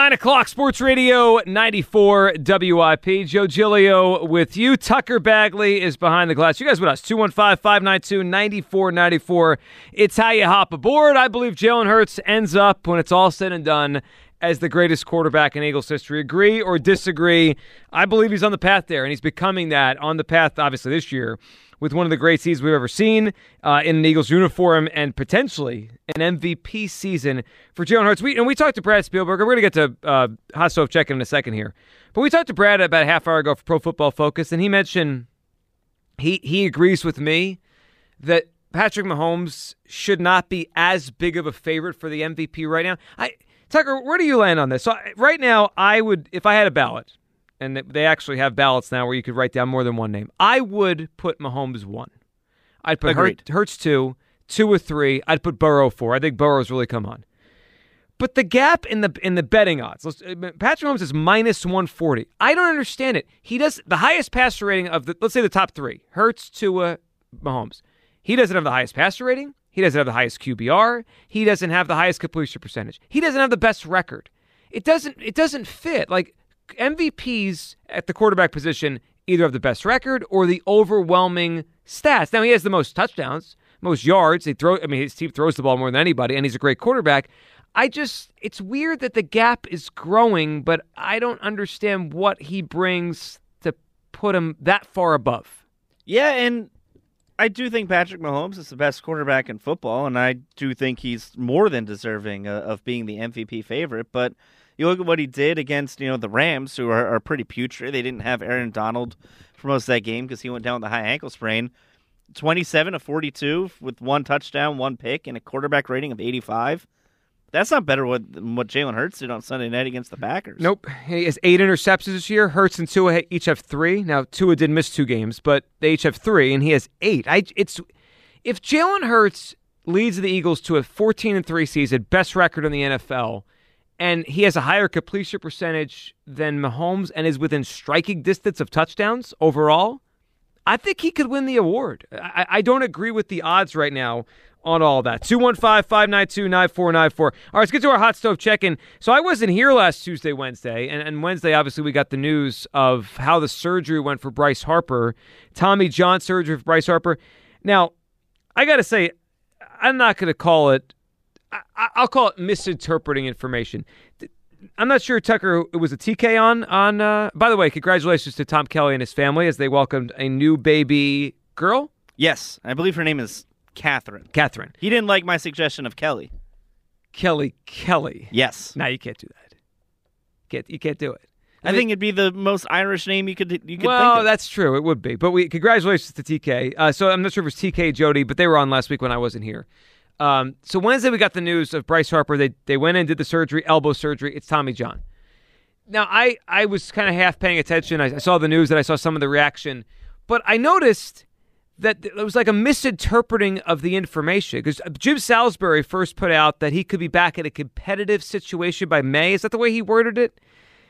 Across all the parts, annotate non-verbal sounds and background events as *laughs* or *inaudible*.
9 o'clock, Sports Radio 94 WIP. Joe Giglio with you. Tucker Bagley is behind the glass. You guys with us. 215 592 9494. It's how you hop aboard. I believe Jalen Hurts ends up, when it's all said and done, as the greatest quarterback in Eagles history. Agree or disagree? I believe he's on the path there, and he's becoming that on the path, obviously, this year with one of the great seasons we've ever seen uh, in an Eagles uniform and potentially an MVP season for Jalen Hurts. We, and we talked to Brad Spielberger. We're going to get to uh, Hot Check in a second here. But we talked to Brad about a half hour ago for Pro Football Focus, and he mentioned he, he agrees with me that Patrick Mahomes should not be as big of a favorite for the MVP right now. I Tucker, where do you land on this? So right now, I would, if I had a ballot, and they actually have ballots now where you could write down more than one name. I would put Mahomes one. I'd put Hurts, Hurts two, two or three. I'd put Burrow four. I think Burrow's really come on. But the gap in the in the betting odds, uh, Patrick Mahomes is minus one forty. I don't understand it. He does the highest passer rating of the let's say the top three: Hurts, Tua, Mahomes. He doesn't have the highest passer rating. He doesn't have the highest QBR. He doesn't have the highest completion percentage. He doesn't have the best record. It doesn't it doesn't fit. Like MVPs at the quarterback position either have the best record or the overwhelming stats. Now he has the most touchdowns, most yards. He throw I mean his team throws the ball more than anybody and he's a great quarterback. I just it's weird that the gap is growing, but I don't understand what he brings to put him that far above. Yeah, and I do think Patrick Mahomes is the best quarterback in football, and I do think he's more than deserving uh, of being the MVP favorite. But you look at what he did against you know the Rams, who are, are pretty putrid. They didn't have Aaron Donald for most of that game because he went down with a high ankle sprain. 27 to 42 with one touchdown, one pick, and a quarterback rating of 85. That's not better than what Jalen Hurts did on Sunday night against the Packers. Nope. He has eight interceptions this year. Hurts and Tua each have three. Now Tua did miss two games, but they each have three, and he has eight. I it's if Jalen Hurts leads the Eagles to a 14 and three season, best record in the NFL, and he has a higher completion percentage than Mahomes and is within striking distance of touchdowns overall, I think he could win the award. I, I don't agree with the odds right now on all that. 215 592 9494. All right, let's get to our hot stove check in. So I wasn't here last Tuesday, Wednesday, and, and Wednesday, obviously, we got the news of how the surgery went for Bryce Harper, Tommy John surgery for Bryce Harper. Now, I got to say, I'm not going to call it I, will call it misinterpreting information. I'm not sure Tucker it was a TK on on. Uh, by the way, congratulations to Tom Kelly and his family as they welcomed a new baby girl. Yes, I believe her name is Catherine. Catherine. He didn't like my suggestion of Kelly. Kelly Kelly. Yes. Now you can't do that. Can't you can't do it. I, I think it'd be the most Irish name you could you could well, that's true. It would be. But we congratulations to TK. Uh, so I'm not sure if it was TK Jody, but they were on last week when I wasn't here. Um, so Wednesday we got the news of Bryce Harper. They they went in did the surgery, elbow surgery. It's Tommy John. Now I I was kind of half paying attention. I, I saw the news and I saw some of the reaction, but I noticed that it was like a misinterpreting of the information because Jim Salisbury first put out that he could be back in a competitive situation by May. Is that the way he worded it?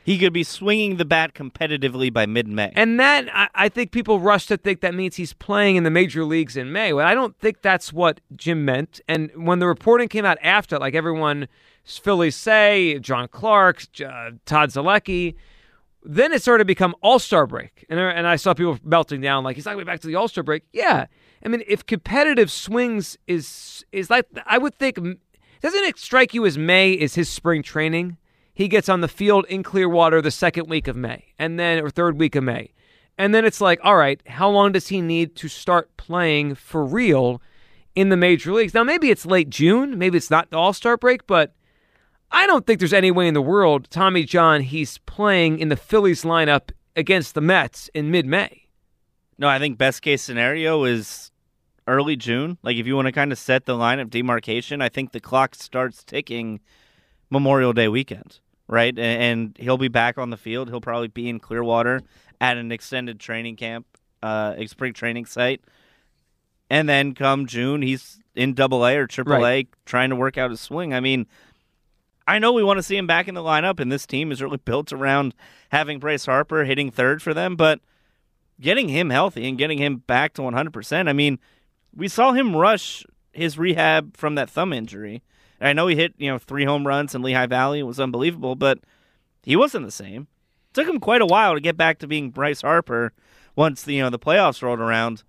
He could be swinging the bat competitively by mid May. And that, I, I, think people rush to think that means he's playing in the major leagues in May. Well, I don't think that's what Jim meant. And when the reporting came out after, like everyone, Phillies say, John Clark, uh, Todd Zolecki, then it started to become All Star break. And, and I saw people melting down, like, he's not going back to the All Star break. Yeah. I mean, if competitive swings is is like, I would think, doesn't it strike you as May is his spring training? He gets on the field in Clearwater the second week of May, and then or third week of May. And then it's like, all right, how long does he need to start playing for real in the major leagues? Now, maybe it's late June, maybe it's not the All Star break, but I don't think there's any way in the world, Tommy John, he's playing in the Phillies lineup against the Mets in mid May. No, I think best case scenario is early June. Like if you want to kind of set the line of demarcation, I think the clock starts ticking Memorial Day weekend, right? And, he'll be back on the field. He'll probably be in Clearwater at an extended training camp, uh, spring training site. And then come June, he's in Double A or Triple A Right. trying to work out his swing. I mean, I know we want to see him back in the lineup, and this team is really built around having Bryce Harper hitting third for them, but getting him healthy and getting him back to 100%. I mean, we saw him rush his rehab from that thumb injury. I know he hit, you know, three home runs in Lehigh Valley. It was unbelievable, but he wasn't the same. took him quite a while to get back to being Bryce Harper once the, you know, the playoffs rolled around.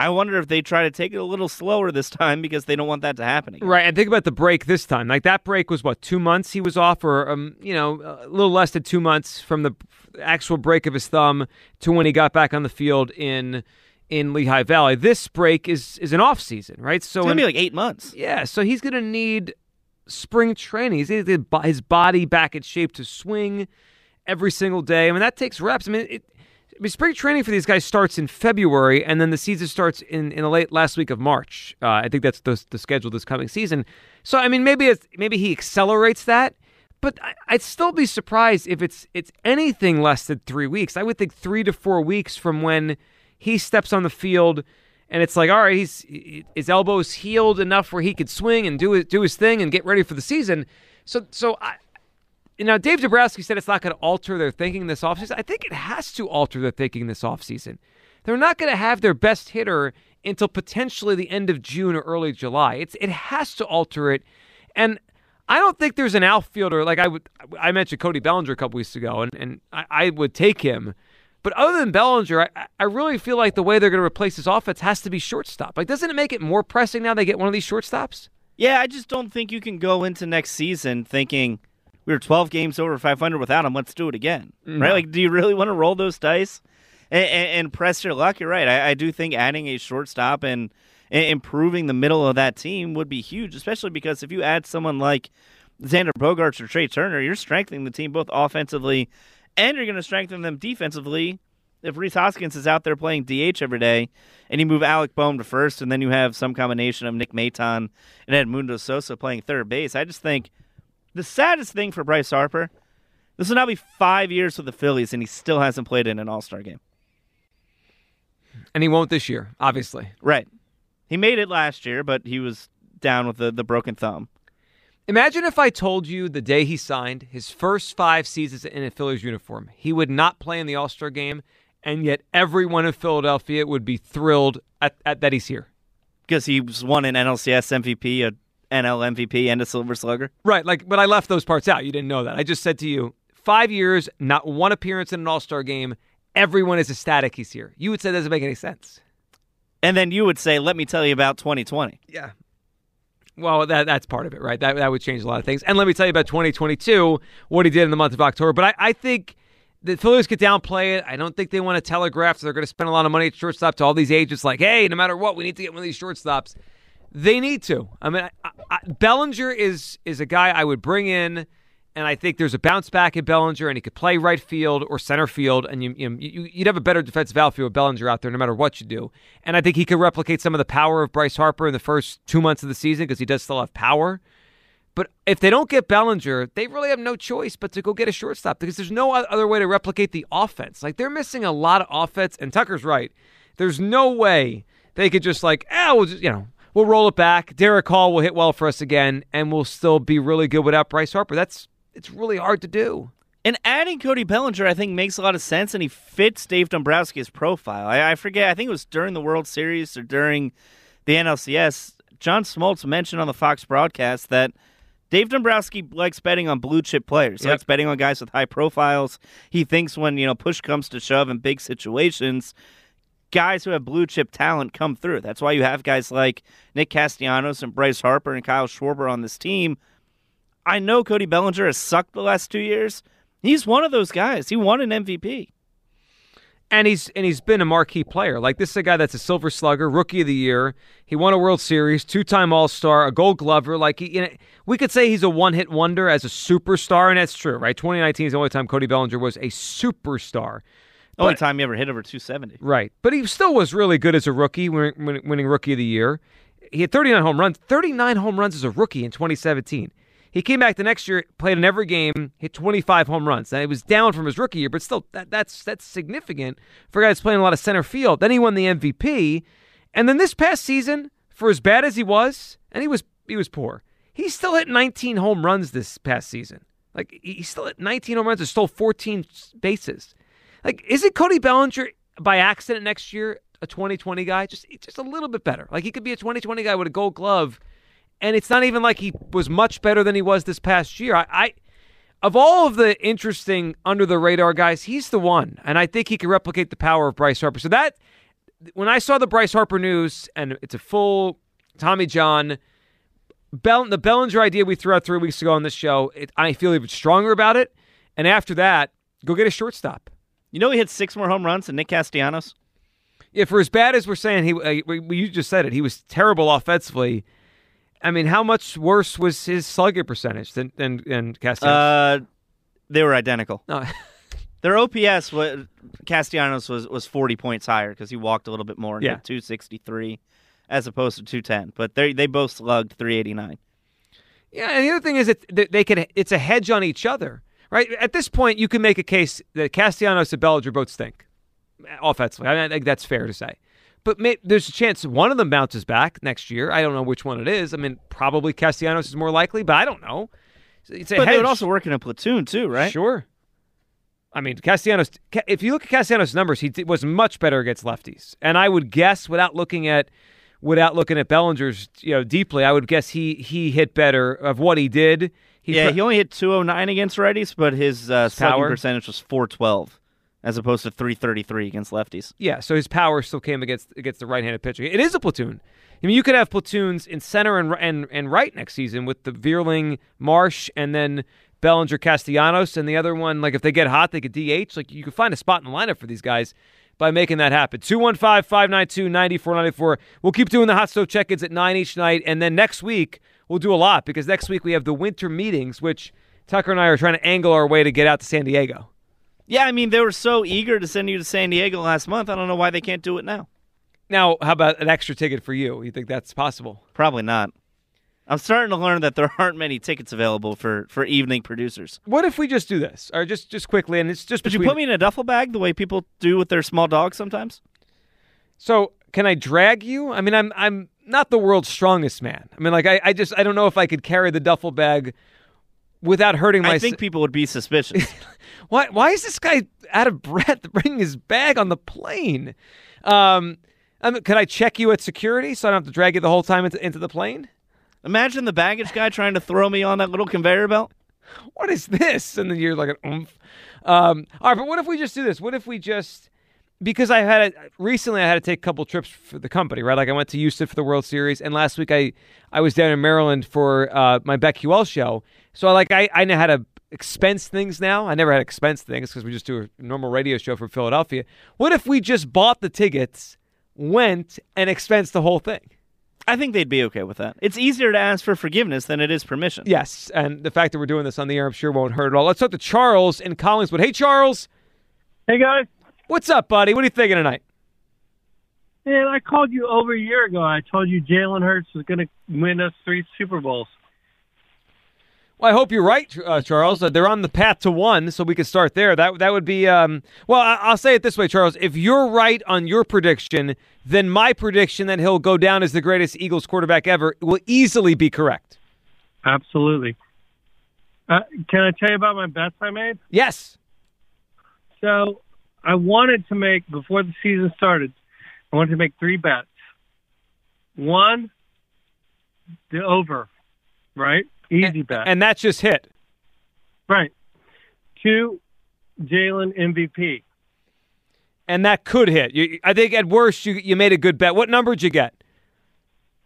I wonder if they try to take it a little slower this time because they don't want that to happen again. Right, and think about the break this time. Like that break was what two months he was off, or um, you know, a little less than two months from the actual break of his thumb to when he got back on the field in in Lehigh Valley. This break is is an off season, right? So It's to in- be like eight months. yeah, so he's going to need spring training. He's get his body back in shape to swing every single day. I mean, that takes reps. I mean, it, I mean, spring training for these guys starts in February, and then the season starts in, in the late last week of March. Uh, I think that's the, the schedule this coming season. So, I mean, maybe it's, maybe he accelerates that, but I, I'd still be surprised if it's it's anything less than three weeks. I would think three to four weeks from when he steps on the field and it's like, all right, he's his elbow's healed enough where he could swing and do his, do his thing and get ready for the season. So, so I, you know, Dave Dombrowski said it's not going to alter their thinking this offseason. I think it has to alter their thinking this offseason. They're not going to have their best hitter until potentially the end of June or early July. It's it has to alter it, and I don't think there's an outfielder like I would. I mentioned Cody Bellinger a couple weeks ago, and and I, I would take him. But other than Bellinger, I, I really feel like the way they're going to replace his offense has to be shortstop. Like, doesn't it make it more pressing now they get one of these shortstops? Yeah, I just don't think you can go into next season thinking we were 12 games over 500 without him. Let's do it again, right? Like, do you really want to roll those dice and, and, and press your luck? You're right. I, I do think adding a shortstop and, and improving the middle of that team would be huge, especially because if you add someone like Xander Bogaerts or Trea Turner, you're strengthening the team both offensively and you're going to strengthen them defensively. If Rhys Hoskins is out there playing DH every day, and you move Alec Bohm to first, and then you have some combination of Nick Maton and Edmundo Sosa playing third base, I just think the saddest thing for Bryce Harper, this will now be five years with the Phillies, and he still hasn't played in an All Star game. And he won't this year, obviously. Right. He made it last year, but he was down with the, the broken thumb. Imagine if I told you the day he signed his first five seasons in a Phillies uniform, he would not play in the All Star game, and yet everyone in Philadelphia would be thrilled at, at that he's here. Because he was won an NLCS MVP, a NL MVP, and a Silver Slugger. Right, like, but I left those parts out. You didn't know that. I just said to you, five years, not one appearance in an All Star game. Everyone is ecstatic he's here. You would say that doesn't make any sense. And then you would say, let me tell you about 2020. Yeah. Well, that that's part of it, right? That that would change a lot of things. And let me tell you about 2022, what he did in the month of October. But I, I think the Phillies could downplay it. I don't think they want to telegraph that they're going to spend a lot of money at shortstop to all these agents. Like, hey, no matter what, we need to get one of these shortstops. They need to. I mean, I, I, Bellinger is is a guy I would bring in, and I think there's a bounce back in Bellinger, and he could play right field or center field, and you, you, you'd have a better defensive outfield with Bellinger out there, no matter what you do. And I think he could replicate some of the power of Bryce Harper in the first two months of the season because he does still have power. But if they don't get Bellinger, they really have no choice but to go get a shortstop because there's no other way to replicate the offense. Like they're missing a lot of offense, and Tucker's right. There's no way they could just like, ah, we'll just you know we'll roll it back. Darick Hall will hit well for us again, and we'll still be really good without Bryce Harper. That's it's really hard to do. And adding Cody Bellinger, I think, makes a lot of sense, and he fits Dave Dombrowski's profile. I, I forget, I think it was during the World Series or during the NLCS. John Smoltz mentioned on the Fox broadcast that Dave Dombrowski likes betting on blue chip players. He Yep. likes betting on guys with high profiles. He thinks when you know push comes to shove in big situations, guys who have blue chip talent come through. That's why you have guys like Nick Castellanos and Bryce Harper and Kyle Schwarber on this team. I know Cody Bellinger has sucked the last two years. He's one of those guys. He won an MVP. And he's and he's been a marquee player. Like this is a guy that's a Silver Slugger, Rookie of the Year. He won a World Series, two-time All-Star, a Gold Glover. Like he, you know, we could say he's a one-hit wonder as a superstar, and that's true, right? 2019 is the only time Cody Bellinger was a superstar. Only time he ever hit over 270. Right. But he still was really good as a rookie, win- win- winning Rookie of the Year. He had 39 home runs, 39 home runs as a rookie in 2017. He came back the next year, played in every game, hit 25 home runs. Now, it was down from his rookie year, but still, that, that's that's significant for a guy that's playing a lot of center field. Then he won the MVP, and then this past season, for as bad as he was, and he was he was poor, he still hit 19 home runs this past season. Like he still hit 19 home runs and stole 14 bases. Like, isn't Cody Bellinger by accident next year a 2020 guy? Just just a little bit better. Like he could be a 2020 guy with a Gold Glove, and it's not even like he was much better than he was this past year. I, I of all of the interesting under the radar guys, he's the one, and I think he can replicate the power of Bryce Harper. So that when I saw the Bryce Harper news, and it's a full Tommy John. Bell, the Bellinger idea we threw out three weeks ago on this show, it, I feel even stronger about it. And after that, go get a shortstop. You know he hit six more home runs than Nick Castellanos? Yeah, for as bad as we're saying, he uh, you just said it. He was terrible offensively. I mean, how much worse was his slugging percentage than than, than Castellanos? Uh, they were identical. no. *laughs* Their OPS, was, Castellanos was, was 40 points higher because he walked a little bit more Yeah. 263 as opposed to 210. But they they both slugged 389. Yeah, and the other thing is that they could. It's a hedge on each other, right? At this point, you can make a case that Castellanos and Bellinger both stink offensively. I, mean, I think that's fair to say. But may, there's a chance one of them bounces back next year. I don't know which one it is. I mean, probably Castellanos is more likely, but I don't know. It's a But they hedge. would also work in a platoon too, right? Sure. I mean, Castellanos. If you look at Castellanos' numbers, he was much better against lefties, and I would guess, without looking at, without looking at Bellinger's, you know, deeply, I would guess he he hit better of what he did. He yeah, pro- he only hit 209 against righties, but his uh, slugging power? percentage was 412 as opposed to 333 against lefties. Yeah, so his power still came against against the right-handed pitcher. It is a platoon. I mean, you could have platoons in center and and and right next season with the Vierling, Marsh, and then Bellinger, Castellanos, and the other one. Like if they get hot, they could DH. Like you could find a spot in the lineup for these guys by making that happen. 215-592-9494. We'll keep doing the hot stove check-ins at nine each night, and then next week we'll do a lot because next week we have the winter meetings, which Tucker and I are trying to angle our way to get out to San Diego. Yeah, I mean, they were so eager to send you to San Diego last month. I don't know why they can't do it now. Now, how about an extra ticket for you? You think that's possible? Probably not. I'm starting to learn that there aren't many tickets available for, for evening producers. What if we just do this, or just just quickly, and it's just Would you put me in a duffel bag the way people do with their small dogs sometimes? so can I drag you? I mean, I'm I'm not the world's strongest man. I mean, like I, I just I don't know if I could carry the duffel bag without hurting my. I think people would be suspicious. *laughs* why why is this guy out of breath *laughs* bringing his bag on the plane? Um, I mean, could I check you at security so I don't have to drag you the whole time into, into the plane? Imagine the baggage guy trying to throw me on that little conveyor belt. what is this? And then you're like an oomph. Um, all right, but what if we just do this? What if we just because I had a, recently I had to take a couple trips for the company, right? Like I went to Houston for the World Series, and last week I I was down in Maryland for uh, my BetQL show. So like I I know how to expense things now. I never had expense things because we just do a normal radio show from Philadelphia. What if we just bought the tickets, went and expensed the whole thing? I think they'd be okay with that. It's easier to ask for forgiveness than it is permission. Yes, and the fact that we're doing this on the air, I'm sure won't hurt at all. Let's talk to Charles in Collingswood. Hey, Charles. Hey guys, What's up, buddy? What are you thinking tonight? man, I called you over a year ago. I told you Jalen Hurts was going to win us three Super Bowls. Well, I hope you're right, uh, Charles. Uh, they're on the path to one, so we can start there. That that would be um, well. I- I'll say it this way, Charles. If you're right on your prediction, then my prediction that he'll go down as the greatest Eagles quarterback ever will easily be correct. Absolutely. Uh, can I tell you about my bets I made? Yes. So I wanted to make before the season started. I wanted to make three bets. One, the over, right? Easy bet, And that just hit. right? Two, Jalen MVP. And that could hit. You, I think at worst you you made a good bet. What number did you get?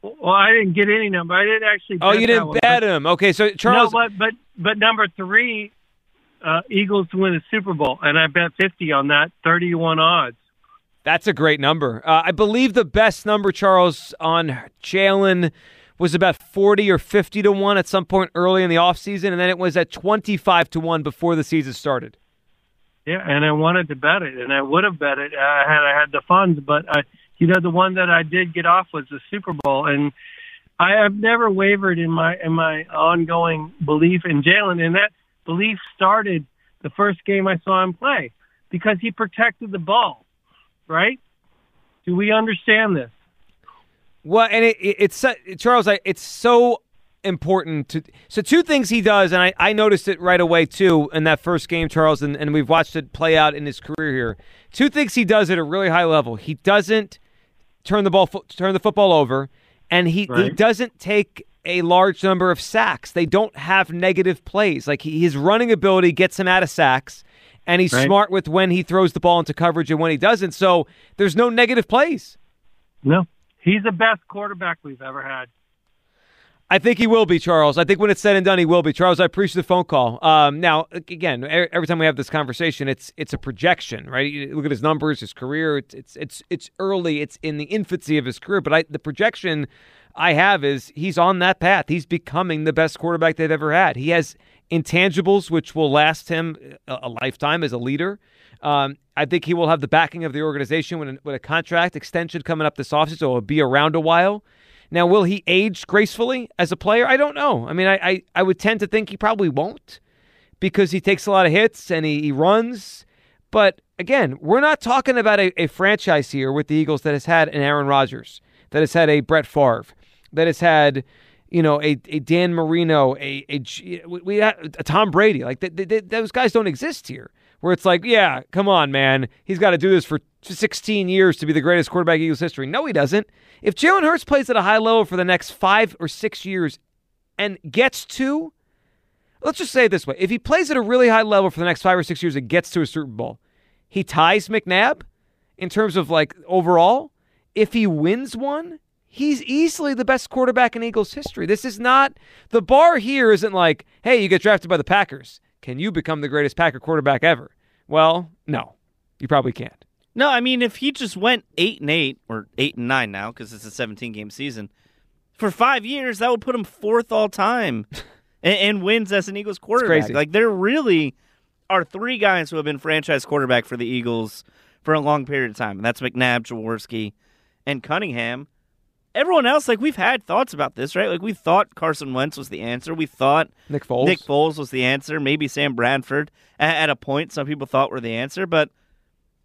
Well, I didn't get any number. I didn't actually. Oh, you didn't one, bet but- him. Okay, so Charles. No, but but but number three, uh, Eagles to win the Super Bowl, and I bet fifty on that, thirty-one odds. That's a great number. Uh, I believe the best number, Charles, on Jalen was about 40 or 50 to 1 at some point early in the offseason, and then it was at 25 to 1 before the season started. Yeah, and I wanted to bet it, and I would have bet it uh, had I had the funds. But I, you know, the one that I did get off was the Super Bowl, and I have never wavered in my in my ongoing belief in Jalen, and that belief started the first game I saw him play because he protected the ball, right? Do we understand this? Well, and it, it, it's Charles. I, it's so important to. So two things he does, and I, I noticed it right away too in that first game, Charles, and, and we've watched it play out in his career here. Two things he does at a really high level. He doesn't turn the ball, turn the football over, and he he doesn't take a large number of sacks. They don't have negative plays. Like he, his running ability gets him out of sacks. And he's Right. smart with when he throws the ball into coverage and when he doesn't. So there's no negative plays. No, he's the best quarterback we've ever had. I think he will be, Charles. I think when it's said and done, he will be. Charles, I appreciate the phone call. Um, now, again, every time we have this conversation, it's it's a projection, right? You look at his numbers, his career. It's it's it's, it's early. It's in the infancy of his career. But I, the projection I have is he's on that path. He's becoming the best quarterback they've ever had. He has intangibles which will last him a, lifetime as a leader. Um, I think he will have the backing of the organization with a contract extension coming up this offseason, so he'll be around a while. Now, will he age gracefully as a player? I don't know. I mean, I, I, I would tend to think he probably won't because he takes a lot of hits and he, he runs. But again, we're not talking about a, a franchise here with the Eagles that has had an Aaron Rodgers, that has had a Brett Favre, that has had, you know, a, a Dan Marino, a, a, we a Tom Brady. Like, th- th- those guys don't exist here. Where it's like, yeah, come on, man. He's got to do this for 16 years to be the greatest quarterback in Eagles history. No, he doesn't. If Jalen Hurts plays at a high level for the next five or six years and gets to, let's just say it this way if he plays at a really high level for the next five or six years and gets to a Super Bowl, he ties McNabb in terms of like overall. If he wins one, he's easily the best quarterback in Eagles history. This is not the bar here isn't like, hey, you get drafted by the Packers. Can you become the greatest Packer quarterback ever? Well, no, you probably can't. No, I mean if he just went eight and eight or eight and nine now because it's a 17 game season for five years, that would put him fourth all time *laughs* and, and wins as an Eagles quarterback. crazy. Like there really are three guys who have been franchise quarterback for the Eagles for a long period of time, and that's McNabb, Jaworski, and Cunningham. Everyone else, like we've had thoughts about this, right? Like we thought Carson Wentz was the answer. We thought Nick Foles. Nick Foles was the answer. Maybe Sam Bradford at, at a point some people thought were the answer, but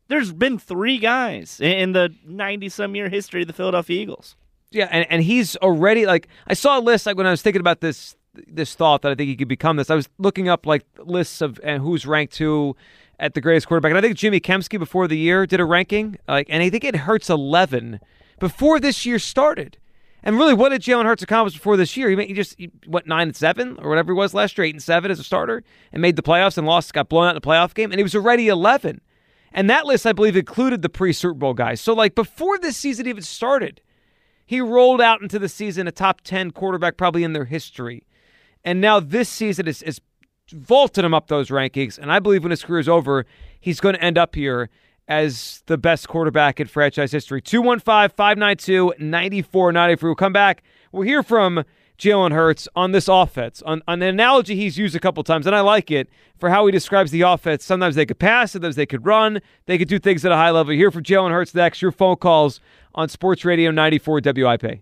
there's been three guys in, the 90 some year history of the Philadelphia Eagles. Yeah, and, and he's already like I saw a list like when I was thinking about this this thought that I think he could become this. I was looking up like lists of and who's ranked who at the greatest quarterback, and I think Jimmy Kempski before the year did a ranking, like, and I think it hurts eleven before this year started. And really, what did Jalen Hurts accomplish before this year? He, made, he just he went nine and seven or whatever he was last year, eight and seven as a starter, and made the playoffs and lost, got blown out in the playoff game, and he was already eleven. And that list, I believe, included the pre Super Bowl guys. So, like, before this season even started, he rolled out into the season a top 10 quarterback probably in their history. And now this season is, is vaulted him up those rankings. And I believe when his career is over, he's going to end up here as the best quarterback in franchise history. 215 592 9494. We'll come back. We'll hear from Jalen Hurts on this offense, on, on an analogy he's used a couple times, and I like it for how he describes the offense. Sometimes they could pass, sometimes they could run, they could do things at a high level. Hear from Jalen Hurts next. Your phone calls on Sports Radio 94 WIP.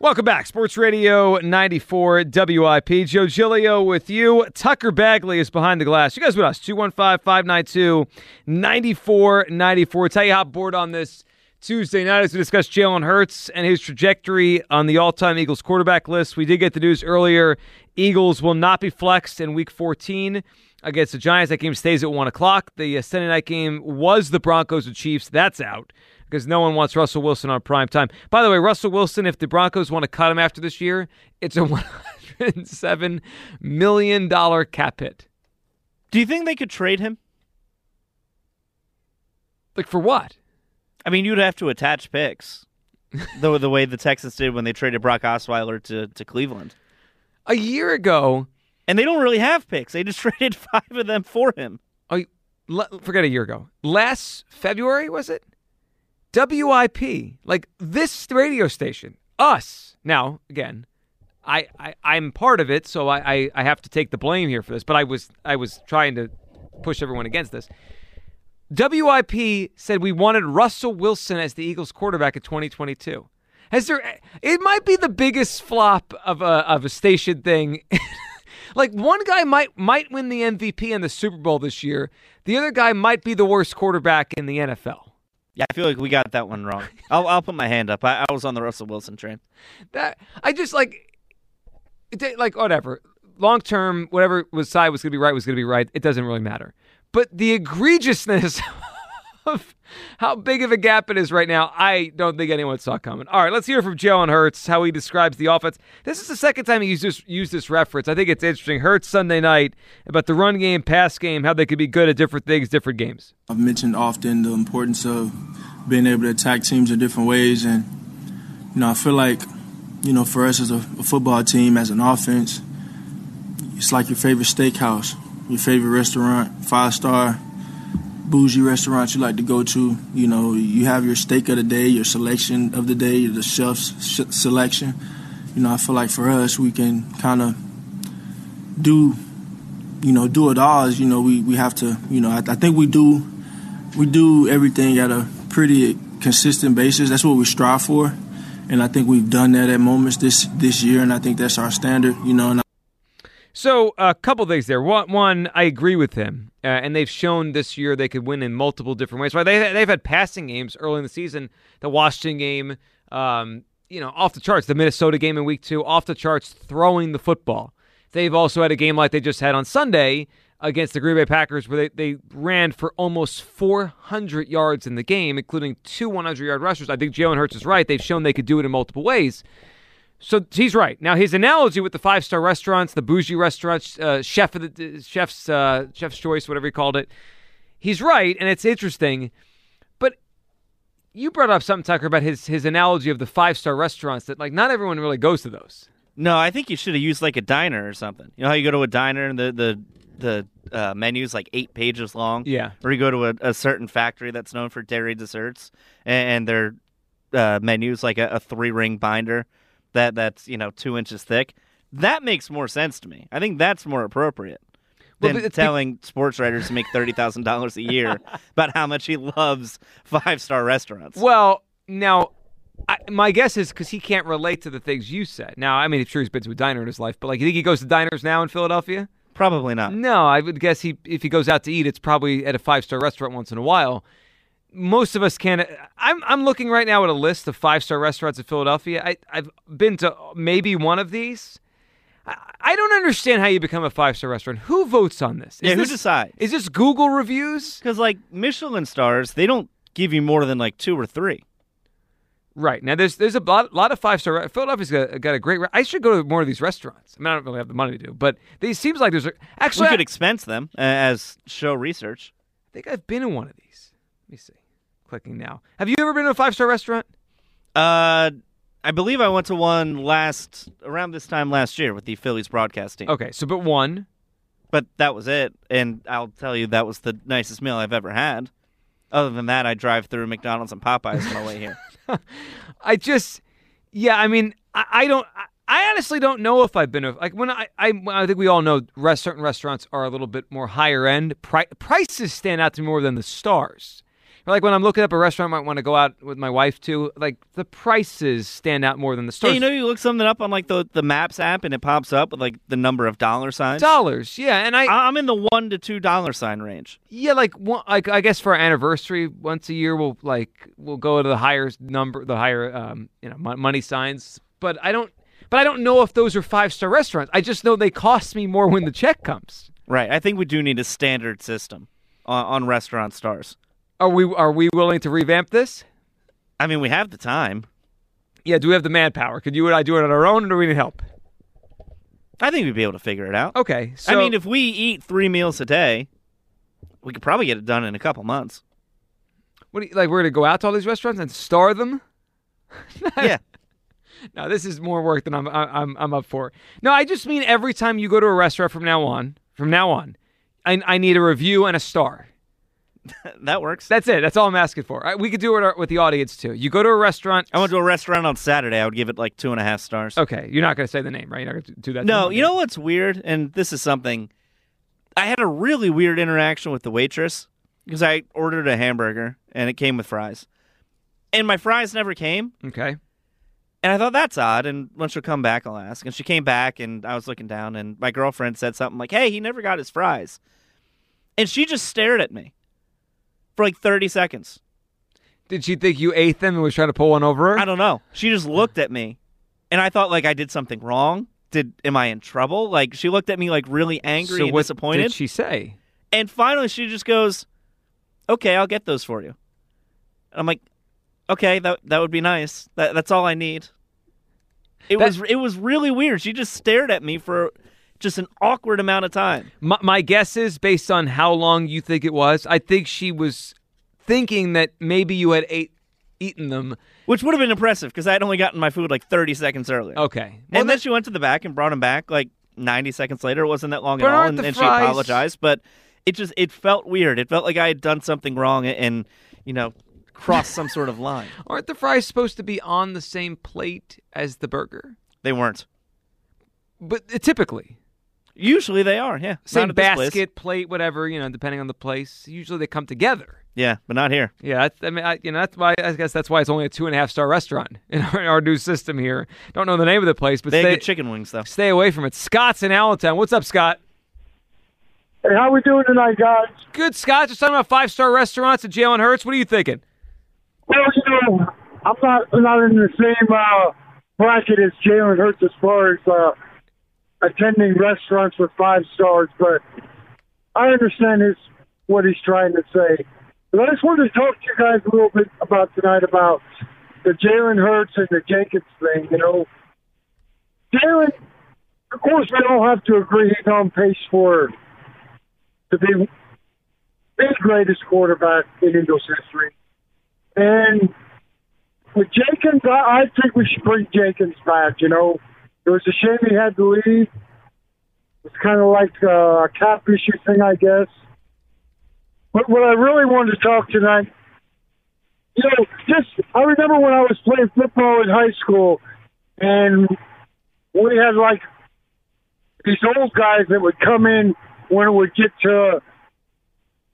Welcome back. Sports Radio 94 WIP. Joe Giglio with you. Tucker Bagley is behind the glass. You guys with us. 215 592 9494. Tell you how bored on this Tuesday night as we discuss Jalen Hurts and his trajectory on the all time Eagles quarterback list. We did get the news earlier. Eagles will not be flexed in week 14 against the Giants. That game stays at 1 o'clock. The uh, Sunday night game was the Broncos and Chiefs. That's out because no one wants Russell Wilson on prime time. By the way, Russell Wilson, if the Broncos want to cut him after this year, it's a *laughs* $107 million cap hit. Do you think they could trade him? Like, for what? I mean, you'd have to attach picks, *laughs* the the way the Texans did when they traded Brock Osweiler to, to Cleveland. A year ago, and they don't really have picks. They just *laughs* traded five of them for him. Oh, forget a year ago. Last February was it? WIP, like this radio station, us. Now, again, I, I I'm part of it, so I, I I have to take the blame here for this. But I was I was trying to push everyone against this. WIP said we wanted Russell Wilson as the Eagles quarterback in 2022. Has there? It might be the biggest flop of a of a station thing. *laughs* like one guy might might win the MVP in the Super Bowl this year. The other guy might be the worst quarterback in the NFL. Yeah, I feel like we got that one wrong. *laughs* I'll I'll put my hand up. I, I was on the Russell Wilson train. That I just like, it, like whatever. Long term, whatever was side was going to be right was going to be right. It doesn't really matter. But the egregiousness *laughs* of how big of a gap it is right now, I don't think anyone saw coming. All right, let's hear from Joe Jalen Hurts how he describes the offense. This is the second time he used used this reference. I think it's interesting. Hurts Sunday night about the run game, pass game, how they could be good at different things, different games. I've mentioned often the importance of being able to attack teams in different ways, and you know, I feel like you know, for us as a, a football team, as an offense, it's like your favorite steakhouse your favorite restaurant, five star, bougie restaurants you like to go to. You know, you have your steak of the day, your selection of the day, the chef's sh- selection. You know, I feel like for us, we can kind of do, you know, do it all. You know, we, we have to, you know, I, I think we do, we do everything at a pretty consistent basis. That's what we strive for, and I think we've done that at moments this this year, and I think that's our standard. You know, so a couple things there. One, I agree with him, uh, and they've shown this year they could win in multiple different ways. They they've had passing games early in the season. The Washington game, um, you know, off the charts. The Minnesota game in Week Two, off the charts, throwing the football. They've also had a game like they just had on Sunday against the Green Bay Packers, where they, they ran for almost 400 yards in the game, including two 100 yard rushers. I think Jalen Hurts is right. They've shown they could do it in multiple ways. So he's right. Now his analogy with the five star restaurants, the bougie restaurants, uh, chef of the chef's uh, chef's choice, whatever he called it, he's right, and it's interesting. But you brought up something, Tucker, about his his analogy of the five star restaurants that like not everyone really goes to those. No, I think you should have used like a diner or something. You know how you go to a diner and the the the uh, menu's like eight pages long. Yeah. Or you go to a, a certain factory that's known for dairy desserts, and, and their uh, menu's like a, a three ring binder that that's you know two inches thick. That makes more sense to me. I think that's more appropriate than it's telling sports writers to make thirty thousand dollars a year *laughs* about how much he loves five star restaurants. Well, now, I, my guess is because he can't relate to the things you said. Now, I mean, I'm sure he's been to a diner in his life, but like, you think he goes to diners now in Philadelphia? Probably not. No, I would guess he if he goes out to eat, it's probably at a five star restaurant once in a while. Most of us can't. I'm I'm looking right now at a list of five star restaurants in Philadelphia. I I've been to maybe one of these. I, I don't understand how you become a five star restaurant. Who votes on this? Is Yeah, who this, decides? Is this Google reviews? Because like Michelin stars, they don't give you more than like two or three. Right now, there's there's a lot, lot of five star. Philadelphia's got, got a great. re- I should go to more of these restaurants. I mean, I don't really have the money to do, but it seems like there's a, actually. we I, could expense them uh, as show research. I think I've been in one of these. Let me see. Clicking now. Have you ever been to a five star restaurant? Uh, I believe I went to one last around this time last year with the Phillies broadcast team. Okay, so but one. But that was it, and I'll tell you that was the nicest meal I've ever had. Other than that, I drive through McDonald's and Popeyes on my way here. *laughs* I just, yeah. I mean, I, I don't. I, I honestly don't know if I've been to like when I. I, I think we all know rest, certain restaurants are a little bit more higher end. Pri- prices stand out to me more than the stars. Like when I'm looking up a restaurant I might want to go out with my wife to, like the prices stand out more than the stars. Hey, you know, you look something up on like the the Maps app, and it pops up with like the number of dollar signs. dollars, yeah, and I, I- I'm in the one to two dollar sign range. Yeah, like one, like I guess for our anniversary once a year we'll like we'll go to the higher number, the higher um you know mon- money signs. But I don't, but I don't know if those are five star restaurants. I just know they cost me more when the check comes. Right. I think we do need a standard system on, on restaurant stars. Are we are we willing to revamp this? I mean, we have the time. Yeah, do we have the manpower? Could you and I do it on our own, or do we need help? I think we'd be able to figure it out. Okay, so I mean, if we eat three meals a day, we could probably get it done in a couple months. what do you, like we're gonna go out to all these restaurants and star them? *laughs* yeah. No, this is more work than I'm I'm I'm up for. No, I just mean every time you go to a restaurant from now on, from now on, I I need a review and a star. *laughs* that works. That's it. That's all I'm asking for. I- We could do it with the audience too. You go to a restaurant. I went to a restaurant on Saturday. I would give it like two and a half stars. Okay, you're not going to say the name, right? You're not going to do that. No, you know what's weird? And this is something. I had a really weird interaction with the waitress because I ordered a hamburger and it came with fries. And my fries never came. Okay. And I thought that's odd. And when she'll come back, I'll ask. And she came back and I was looking down and my girlfriend said something like, hey, he never got his fries. And she just stared at me for like 30 seconds. Did she think you ate them and was trying to pull one over her? I don't know. She just looked at me, and I thought like I did something wrong. Did am I in trouble? Like she looked at me like really angry so and what disappointed. did she say? And finally, she just goes, "Okay, I'll get those for you." And I'm like, "Okay, that that would be nice. That that's all I need." It That- was it was really weird. She just stared at me for just an awkward amount of time. My, my guess is based on how long you think it was. I think she was thinking that maybe you had ate eaten them. Which would have been impressive because I had only gotten my food like 30 seconds earlier. Okay. Well, and then she went to the back and brought him back like 90 seconds later. It wasn't that long at all, and, and she apologized. But it just it felt weird. It felt like I had done something wrong and you know crossed some sort of line. *laughs* aren't the fries supposed to be on the same plate as the burger? They weren't. But uh, typically, Usually they are. Yeah, same Not place. basket, plate, whatever you know, depending on the place. Usually they come together. Yeah, but not here. Yeah, that's, I mean, I, you know, that's why I guess that's why it's only a two and a half star restaurant *laughs* in our, our new system here. Don't know the name of the place, but They stay, had good chicken wings though. stay away from it. Scott's in Allentown. What's up, Scott? Hey, how we doing tonight, guys? Good, Scott. Just talking about five star restaurants at Jalen Hurts. What are you thinking? Well, you know, I'm not I'm not in the same uh, bracket as Jalen Hurts as far as uh, attending restaurants with five stars, but I understand his what he's trying to say. But I just wanted to talk to you guys a little bit about tonight about the Jalen Hurts and the Jenkins thing. You know, Jalen, of course, we don't have to agree he's on pace for to be the greatest quarterback in Eagles history. And with Jenkins, I, I think we should bring Jenkins back. You know, it was a shame he had to leave. It's kind of like uh, a cap issue thing, I guess. But what I really wanted to talk tonight, you know, just I remember when I was playing football in high school, and we had like these old guys that would come in when it would get to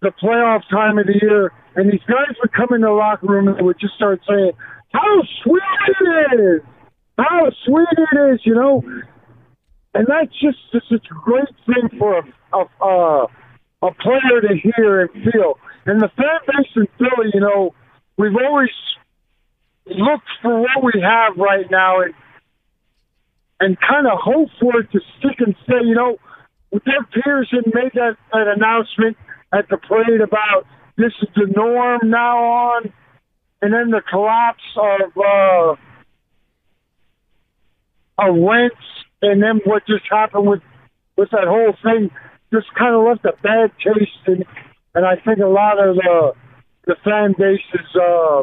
the playoff time of the year, and these guys would come in the locker room and would just start saying, "How sweet it is! How sweet it is!" You know, and that's just just a great thing for a a, a, player to hear and feel. And the fan base in Philly, you know, we've always looked for what we have right now and and kind of hope for it to stick and stay. You know, Doug Pederson made that, that announcement at the parade about this is the norm now on, and then the collapse of uh, of Wentz, and then what just happened with with that whole thing just kind of left a bad taste in, and I think a lot of the the fan base's uh,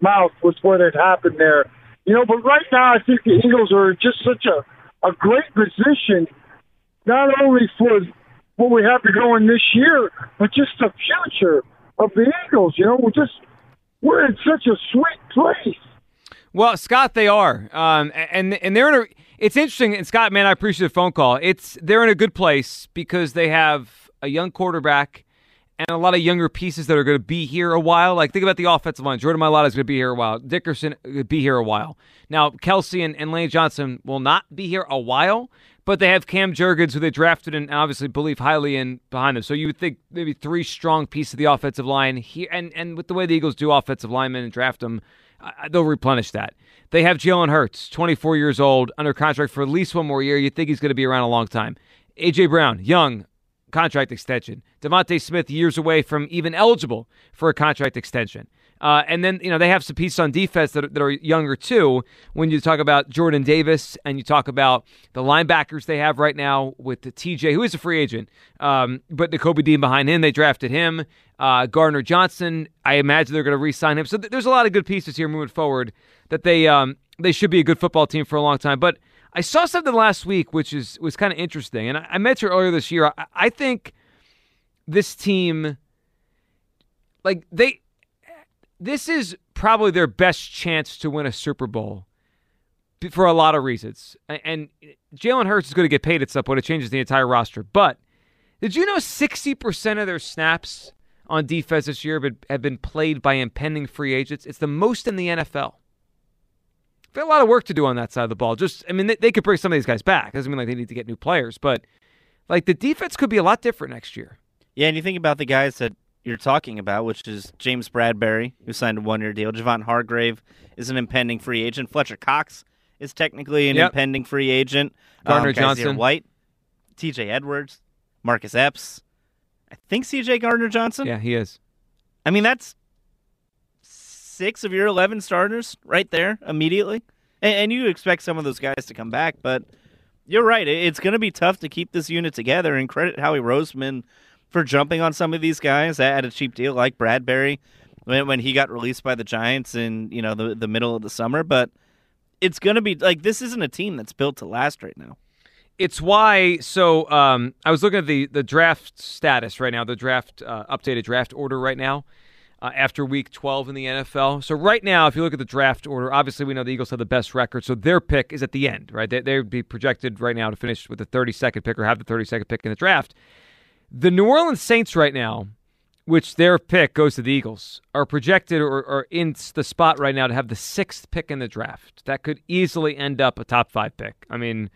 mouth was what had happened there. You know, but right now I think the Eagles are just such a a great position, not only for what we have to go in this year, but just the future of the Eagles. You know, we're just we're in such a sweet place. Well, Scott, they are, um, and and they're in a. It's interesting, and Scott, man, I appreciate the phone call. It's they're in a good place because they have a young quarterback and a lot of younger pieces that are going to be here a while. Like think about the offensive line. Jordan Mailata is going to be here a while. Dickerson could be here a while. Now Kelce and, and Lane Johnson will not be here a while, but they have Cam Jurgens, who they drafted and obviously believe highly in behind them. So you would think maybe three strong pieces of the offensive line here, and and with the way the Eagles do offensive linemen and draft them, uh, they'll replenish that. They have Jalen Hurts, 24 years old, under contract for at least one more year. You think he's going to be around a long time. AJ Brown, young, contract extension. DeVonta Smith years away from even eligible for a contract extension. Uh, and then, you know, they have some pieces on defense that are, that are younger too. When you talk about Jordan Davis and you talk about the linebackers they have right now with the TJ, who is a free agent, um, but Nakobe Dean behind him, they drafted him. Uh, Gardner Johnson, I imagine they're going to re-sign him. So th- there's a lot of good pieces here moving forward that they um, they should be a good football team for a long time. But I saw something last week which is was kind of interesting, and I, I mentioned earlier this year. I, I think this team, like they, this is probably their best chance to win a Super Bowl for a lot of reasons. And Jalen Hurts is going to get paid at some point. It changes the entire roster. But did you know 60% of their snaps on defense this year have been played by impending free agents? It's the most in the NFL. They have a lot of work to do on that side of the ball. Just, I mean, they, they could bring some of these guys back. Doesn't mean like they need to get new players, but like the defense could be a lot different next year. Yeah, and you think about the guys that you're talking about, which is James Bradberry, who signed a one year deal. Javon Hargrave is an impending free agent. Fletcher Cox is technically an Yep. impending free agent. Gardner um, Johnson. White, TJ Edwards, Marcus Epps. I think CJ Gardner Johnson. Yeah, he is. I mean, that's six of your 11 starters right there immediately. And, and you expect some of those guys to come back, but you're right. It's going to be tough to keep this unit together. And credit Howie Roseman for jumping on some of these guys at a cheap deal like Bradberry when, when he got released by the Giants in you know the the middle of the summer. But it's going to be like this isn't a team that's built to last right now. It's why. So um, I was looking at the the draft status right now, the draft uh, updated draft order right now. Uh, after week 12 in the NFL. So, right now, if you look at the draft order, obviously we know the Eagles have the best record. So, their pick is at the end, right? They, they'd be projected right now to finish with the 32nd pick or have the 32nd pick in the draft. The New Orleans Saints, right now, which their pick goes to the Eagles, are projected or, or in the spot right now to have the sixth pick in the draft. That could easily end up a top five pick. I mean,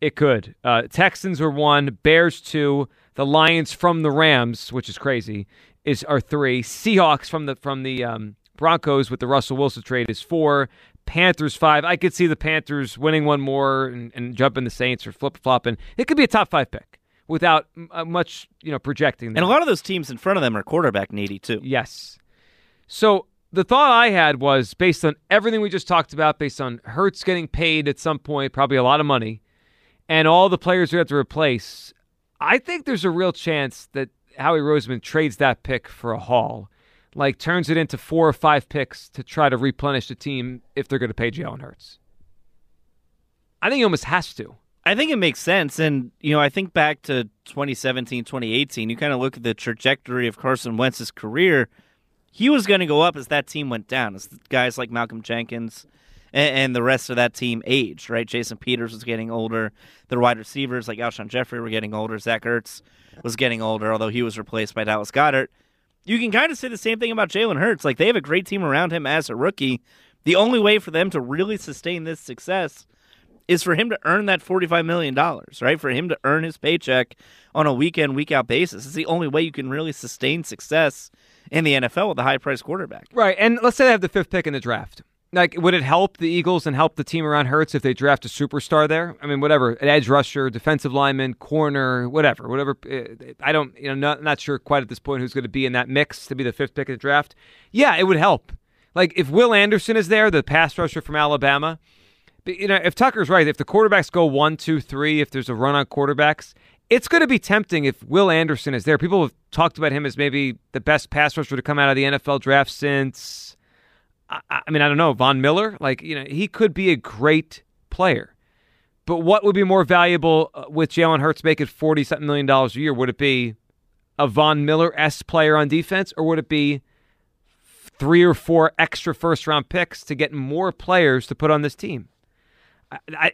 it could. Uh, Texans are one, Bears two, the Lions from the Rams, which is crazy, is are three. Seahawks from the from the um, Broncos with the Russell Wilson trade is four. Panthers five. I could see the Panthers winning one more and, and jumping the Saints or flip flopping. It could be a top five pick without uh, much, you know, projecting. Them. And a lot of those teams in front of them are quarterback needy too. Yes. So the thought I had was based on everything we just talked about, based on Hurts getting paid at some point, probably a lot of money, and all the players we have to replace. I think there's a real chance that Howie Roseman trades that pick for a haul, like turns it into four or five picks to try to replenish the team if they're going to pay Jalen Hurts. I think he almost has to. I think it makes sense. And, you know, I think back to 2017, 2018, you kind of look at the trajectory of Carson Wentz's career. He was going to go up as that team went down, as guys like Malcolm Jenkins and, and, the rest of that team aged, right? Jason Peters was getting older. The wide receivers like Alshon Jeffery were getting older. Zach Ertz was getting older, although he was replaced by Dallas Goedert. You can kind of say the same thing about Jalen Hurts. Like, they have a great team around him as a rookie. The only way for them to really sustain this success is for him to earn that $45 million, right? For him to earn his paycheck on a week in, week out basis. It's the only way you can really sustain success in the NFL with a high priced quarterback. Right. And let's say they have the fifth pick in the draft. Like, would it help the Eagles and help the team around Hurts if they draft a superstar there? I mean, whatever, an edge rusher, defensive lineman, corner, whatever, whatever. Eh, I don't, you know, not, not sure quite at this point who's going to be in that mix to be the fifth pick of the draft. Yeah, it would help. Like, if Will Anderson is there, the pass rusher from Alabama, you know, if Tucker's right, if the quarterbacks go one, two, three, if there's a run on quarterbacks, it's going to be tempting if Will Anderson is there. People have talked about him as maybe the best pass rusher to come out of the NFL draft since. I, I mean, I don't know Von Miller. Like, you know, he could be a great player. But what would be more valuable uh, with Jalen Hurts making forty something million dollars a year? Would it be a Von Miller s player on defense, or would it be three or four extra first round picks to get more players to put on this team?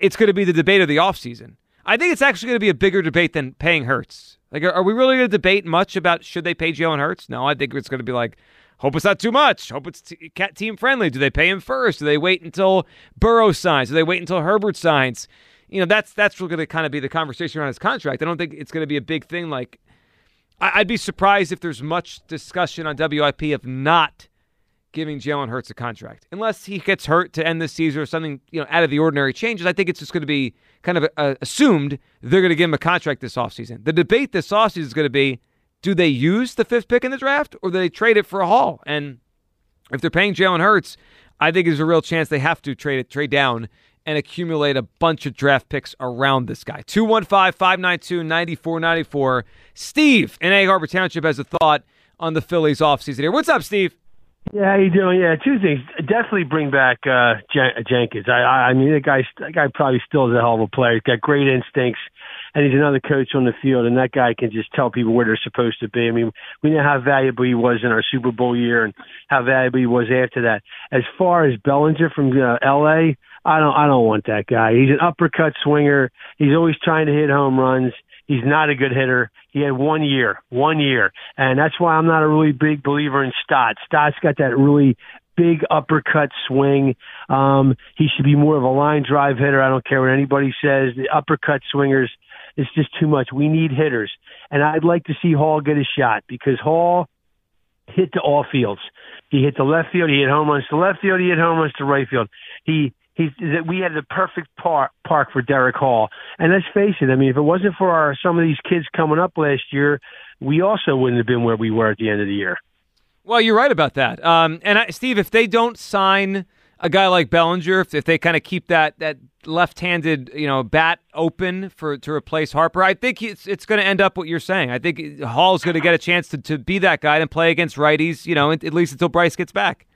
It's going to be the debate of the offseason. I think it's actually going to be a bigger debate than paying Hurts. Like, are, we really going to debate much about should they pay Jalen Hurts? No, I think it's going to be like, hope it's not too much. Hope it's t- team friendly. Do they pay him first? Do they wait until Burrow signs? Do they wait until Herbert signs? You know, that's that's going to kind of be the conversation around his contract. I don't think it's going to be a big thing. Like, I, I'd be surprised if there's much discussion on WIP of not giving Jalen Hurts a contract. Unless he gets hurt to end the season or something, you know, out of the ordinary changes, I think it's just going to be kind of uh, assumed they're going to give him a contract this offseason. The debate this offseason is going to be do they use the fifth pick in the draft or do they trade it for a haul? And if they're paying Jalen Hurts, I think there's a real chance they have to trade it, trade down and accumulate a bunch of draft picks around this guy. 215 592 9494. Steve in Egg Harbor Township has a thought on the Phillies offseason here. What's up, Steve? Yeah, how you doing? Yeah, two things. Definitely bring back uh, Jen- Jenkins. I, I, I mean, the guy, that guy probably still is a hell of a player. He's got great instincts, and he's another coach on the field. And that guy can just tell people where they're supposed to be. I mean, we know how valuable he was in our Super Bowl year, and how valuable he was after that. As far as Bellinger from uh, L.A., I don't, I don't want that guy. He's an uppercut swinger. He's always trying to hit home runs. He's not a good hitter. He had one year, one year. And that's why I'm not a really big believer in Stott. Stott's got that really big uppercut swing. Um, he should be more of a line drive hitter. I don't care what anybody says. The uppercut swingers, it's just too much. We need hitters. And I'd like to see Hall get a shot because Hall hit to all fields. He hit the left field. He hit home runs to left field. He hit home runs to right field. He he's that we had the perfect park park for Darick Hall. And let's face it, I mean, if it wasn't for our some of these kids coming up last year, we also wouldn't have been where we were at the end of the year. Well, you're right about that. Um, and I, Steve, if they don't sign a guy like Bellinger, if, if they kind of keep that that left-handed, you know, bat open for to replace Harper, I think it's it's going to end up what you're saying. I think Hall's going to get a chance to, to be that guy and play against righties, you know, at least until Bryce gets back.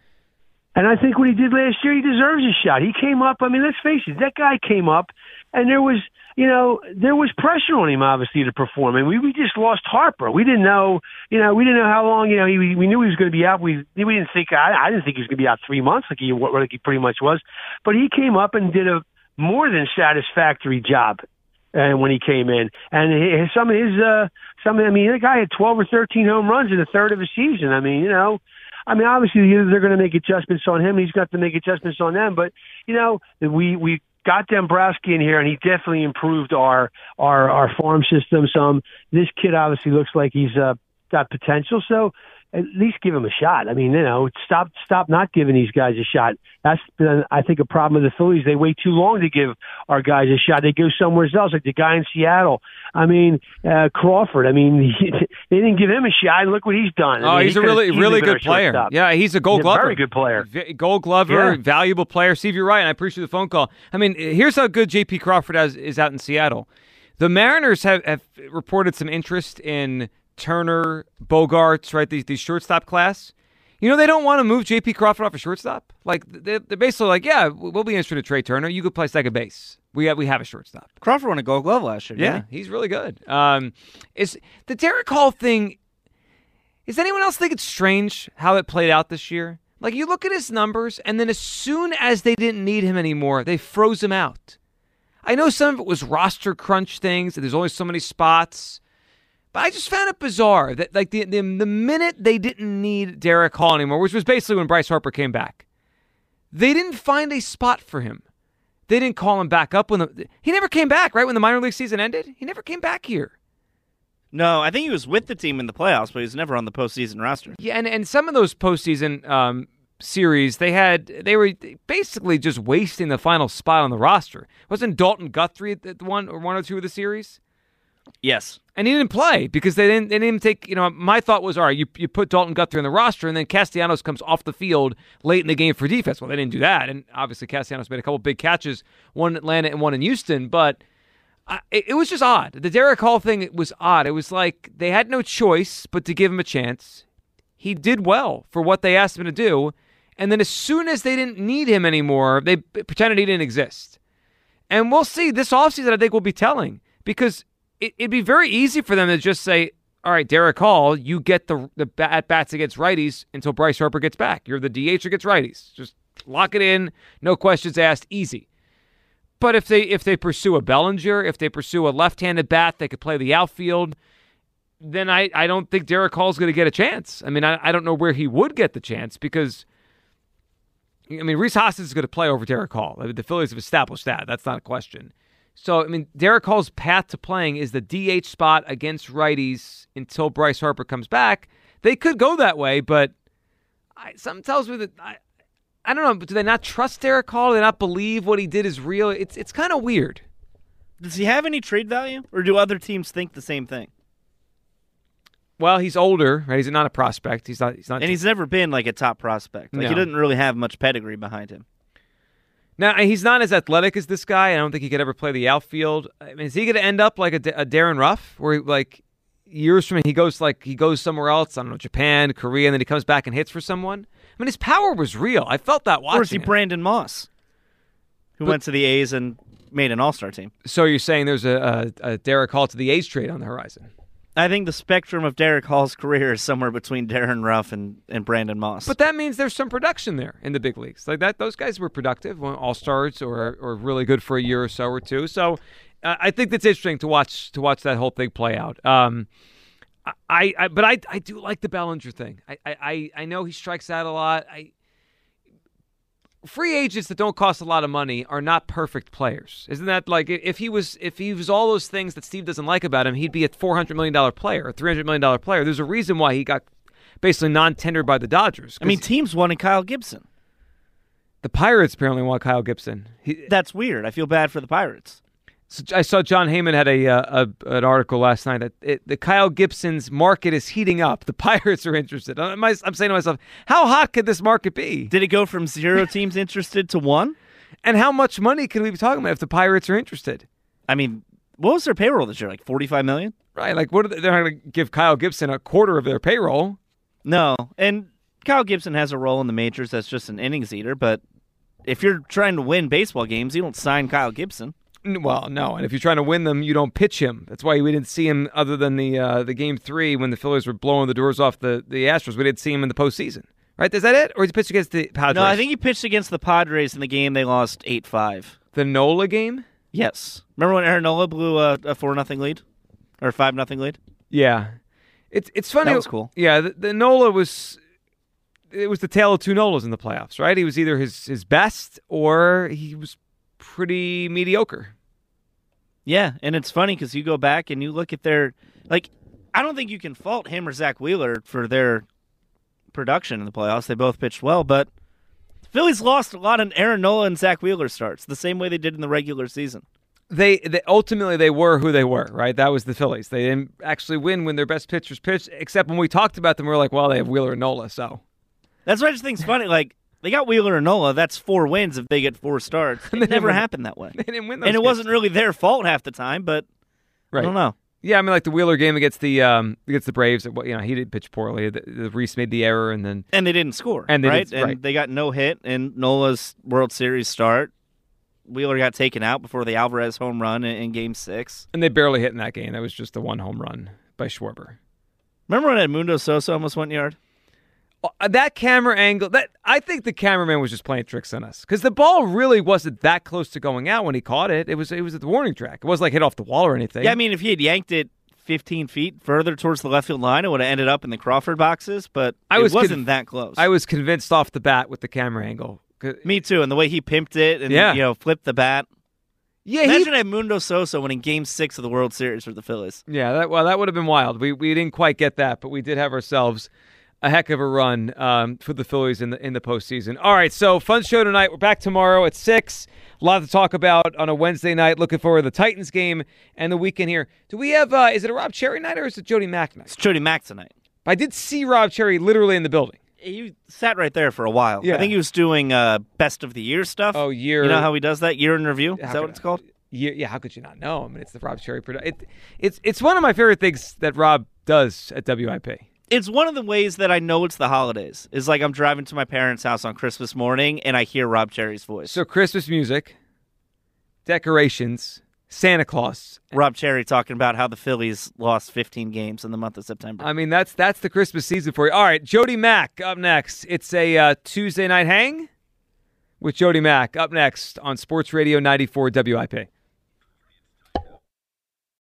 And I think what he did last year, he deserves a shot. He came up. I mean, let's face it, that guy came up, and there was, you know, there was pressure on him obviously to perform. And we we just lost Harper. We didn't know, you know, we didn't know how long. You know, he, we knew he was going to be out. We we didn't think I, I didn't think he was going to be out three months like he like he pretty much was. But he came up and did a more than satisfactory job and uh, when he came in. And his, some of his, uh, some, I mean, the guy had 12 or 13 home runs in a third of a season. I mean, you know, I mean, obviously they're going to make adjustments on him. He's got to make adjustments on them. But you know, we we got Dombrowski in here, and he definitely improved our our our farm system some. This kid obviously looks like he's uh, got potential. So at least give him a shot. I mean, you know, stop stop not giving these guys a shot. That's been, I think, a problem with the Phillies. They wait too long to give our guys a shot. They go somewhere else, like the guy in Seattle. I mean, uh, Crawford. I mean, *laughs* they didn't give him a shot. Look what he's done. I Oh, mean, he's he a really, easily really good player. shortstop. Yeah, he's a Gold He's a Glover. very good player. V- Gold Glover, Yeah. valuable player. Steve, you're right, and I appreciate the phone call. I mean, here's how good J.P. Crawford has, is out in Seattle. The Mariners have, have reported some interest in Turner, Bogaerts, right? These these shortstop class. You know, they don't want to move J.P. Crawford off a shortstop. Like they- they're basically like, yeah, we'll be interested in Trea Turner. You could play second base. We have we have a shortstop. Crawford won a Gold Glove last year. Yeah, didn't he's really good. Um, is the Darick Hall thing? Is anyone else think it's strange how it played out this year? Like you look at his numbers, and then as soon as they didn't need him anymore, they froze him out. I know some of it was roster crunch things. and There's only so many spots, but I just found it bizarre that like the the, the minute they didn't need Darick Hall anymore, which was basically when Bryce Harper came back, they didn't find a spot for him. They didn't call him back up when the he never came back. Right when the minor league season ended, he never came back here. No, I think he was with the team in the playoffs, but he was never on the postseason roster. Yeah, and, and some of those postseason um, series, they had they were basically just wasting the final spot on the roster. Wasn't Dalton Guthrie at the one or one or two of the series? Yes. And he didn't play because they didn't they didn't even take you know my thought was all right you, you put Dalton Guthrie in the roster and then Castellanos comes off the field late in the game for defense. Well they didn't do that and obviously Castellanos made a couple big catches, one in Atlanta and one in Houston, but I, it, it was just odd. The Darick Hall thing was odd. It was like they had no choice but to give him a chance. He did well for what they asked him to do, and then as soon as they didn't need him anymore, they pretended he didn't exist. And we'll see this offseason, I think, will be telling because it, it'd be very easy for them to just say, all right, Darick Hall, you get the, the at bats against righties until Bryce Harper gets back. You're the DH against righties. Just lock it in, no questions asked, easy. But if they if they pursue a Bellinger, if they pursue a left-handed bat that could play the outfield, then I, I don't think Darick Hall's going to get a chance. I mean, I, I don't know where he would get the chance because, I mean, Rhys Hoskins is going to play over Darick Hall. I mean, the Phillies have established that. That's not a question. So, I mean, Darick Hall's path to playing is the DH spot against righties until Bryce Harper comes back. They could go that way, but I, something tells me that I, I don't know. But do they not trust Darick Hall? Do they not believe what he did is real? It's it's kind of weird. Does he have any trade value, or do other teams think the same thing? Well, he's older, right? He's not a prospect. He's not. He's not. And he's never been like a top prospect. Like he No. doesn't really have much pedigree behind him. Now he's not as athletic as this guy. I don't think he could ever play the outfield. I mean, is he going to end up like a Darin Ruf, where like years from he goes like he goes somewhere else? I don't know, Japan, Korea, and then he comes back and hits for someone. I mean, his power was real. I felt that watching. Or is he it. Brandon Moss, who But- went to the A's and made an All Star team? So you're saying there's a, a, a Darick Hall to the A's trade on the horizon? I think the spectrum of Darick Hall's career is somewhere between Darin Ruf and, and Brandon Moss. But that means there's some production there in the big leagues. Like that, those guys were productive, all stars, or or really good for a year or so or two. So uh, I think that's interesting to watch to watch that whole thing play out. Um, I, I but I I do like the Bellinger thing. I I I know he strikes out a lot. I free agents that don't cost a lot of money are not perfect players. Isn't that like if he was if he was all those things that Steve doesn't like about him, he'd be a four hundred million dollar player, a three hundred million dollar player. There's a reason why he got basically non-tendered by the Dodgers. I mean, teams wanted Kyle Gibson. the Pirates apparently want Kyle Gibson. He, That's weird. I feel bad for the Pirates. So I saw Jon Heyman had a, uh, a an article last night that it, the Kyle Gibson's market is heating up. The *laughs* Pirates are interested. I'm, I'm saying to myself, how hot could this market be? Did it go from zero teams interested to one? And how much money could we be talking about if the Pirates are interested? I mean, what was their payroll this year? Like forty-five million? Right? Like, what? Are they, they're not going to give Kyle Gibson a quarter of their payroll. No, and Kyle Gibson has a role in the majors that's just an innings eater. But if you're trying to win baseball games, you don't sign Kyle Gibson. Well, no, and if you're trying to win them, you don't pitch him. That's why we didn't see him other than the uh, the game three when the Phillies were blowing the doors off the, the Astros. We didn't see him in the postseason, right? Is that it, or he pitched against the Padres? No, I think he pitched against the Padres in the game they lost eight five. the Nola game. Yes, remember when Aaron Nola blew a, a four nothing lead or five nothing lead? Yeah, it's it's funny. That was cool. Yeah, the, the Nola was it was the tale of two Nolas in the playoffs, right? He was either his his best or he was pretty mediocre. Yeah, and it's funny because you go back and you look at their like. I don't think you can fault him or Zack Wheeler for their production in the playoffs. They both pitched well, but the Phillies lost a lot in Aaron Nola and Zack Wheeler starts, the same way they did in the regular season. They, they ultimately they were who they were, right? That was the Phillies. They didn't actually win when their best pitchers pitched, except when we talked about them, we were like, well, they have Wheeler and Nola, so That's what I just think's funny. Like they got Wheeler and Nola. That's four wins if they get four starts. *laughs* It never happened that way. *laughs* they didn't win those And it games. wasn't really their fault half the time, but right. I don't know. Yeah, I mean, like the Wheeler game against the um, against the Braves. You know, he did pitch poorly. The, the Rhys made the error, and then And they didn't score. And they right? and right. they got no hit And Nola's World Series start. Wheeler got taken out before the Alvarez home run in, in Game Six. and they barely hit in that game. That was just the one home run by Schwarber. Remember when Edmundo Sosa almost went yard? Uh, That camera angle, that I think the cameraman was just playing tricks on us because the ball really wasn't that close to going out when he caught it. It was it was at the warning track. It wasn't like hit off the wall or anything. Yeah, I mean, if he had yanked it 15 feet further towards the left field line, it would have ended up in the Crawford boxes. But I it was wasn't conv- that close. I was convinced off the bat with the camera angle Me too, and the way he pimped it and Yeah. you know flipped the bat. Yeah, he, Imagine Edmundo Sosa winning Game Six of the World Series for the Phillies. yeah. That well, that would have been wild. We we didn't quite get that, but we did have ourselves a heck of a run um, for the Phillies in the in the postseason. All right, so fun show tonight. We're back tomorrow at six. A lot to talk about on a Wednesday night. Looking forward to the Titans game and the weekend here. Do we have? Uh, is it a Rob Charry night or is it Jody Mack night? It's Jody Mack tonight. I did see Rob Charry literally in the building. He sat right there for a while. Yeah. I think he was doing uh, best of the year stuff. Oh, year. You know how he does that year in review? Is that what it's I- called? Yeah, yeah. How could you not know? I mean, it's the Rob Charry production. It, it's it's one of my favorite things that Rob does at WIP. It's one of the ways that I know it's the holidays. Is like I'm driving to my parents' house on Christmas morning and I hear Rob Charry's voice. So Christmas music, decorations, Santa Claus. Rob Charry talking about how the Phillies lost 15 games in the month of September. I mean, that's that's the Christmas season for you. All right, Jody Mack up next. It's a uh, Tuesday night hang with Jody Mack up next on Sports Radio 94 WIP.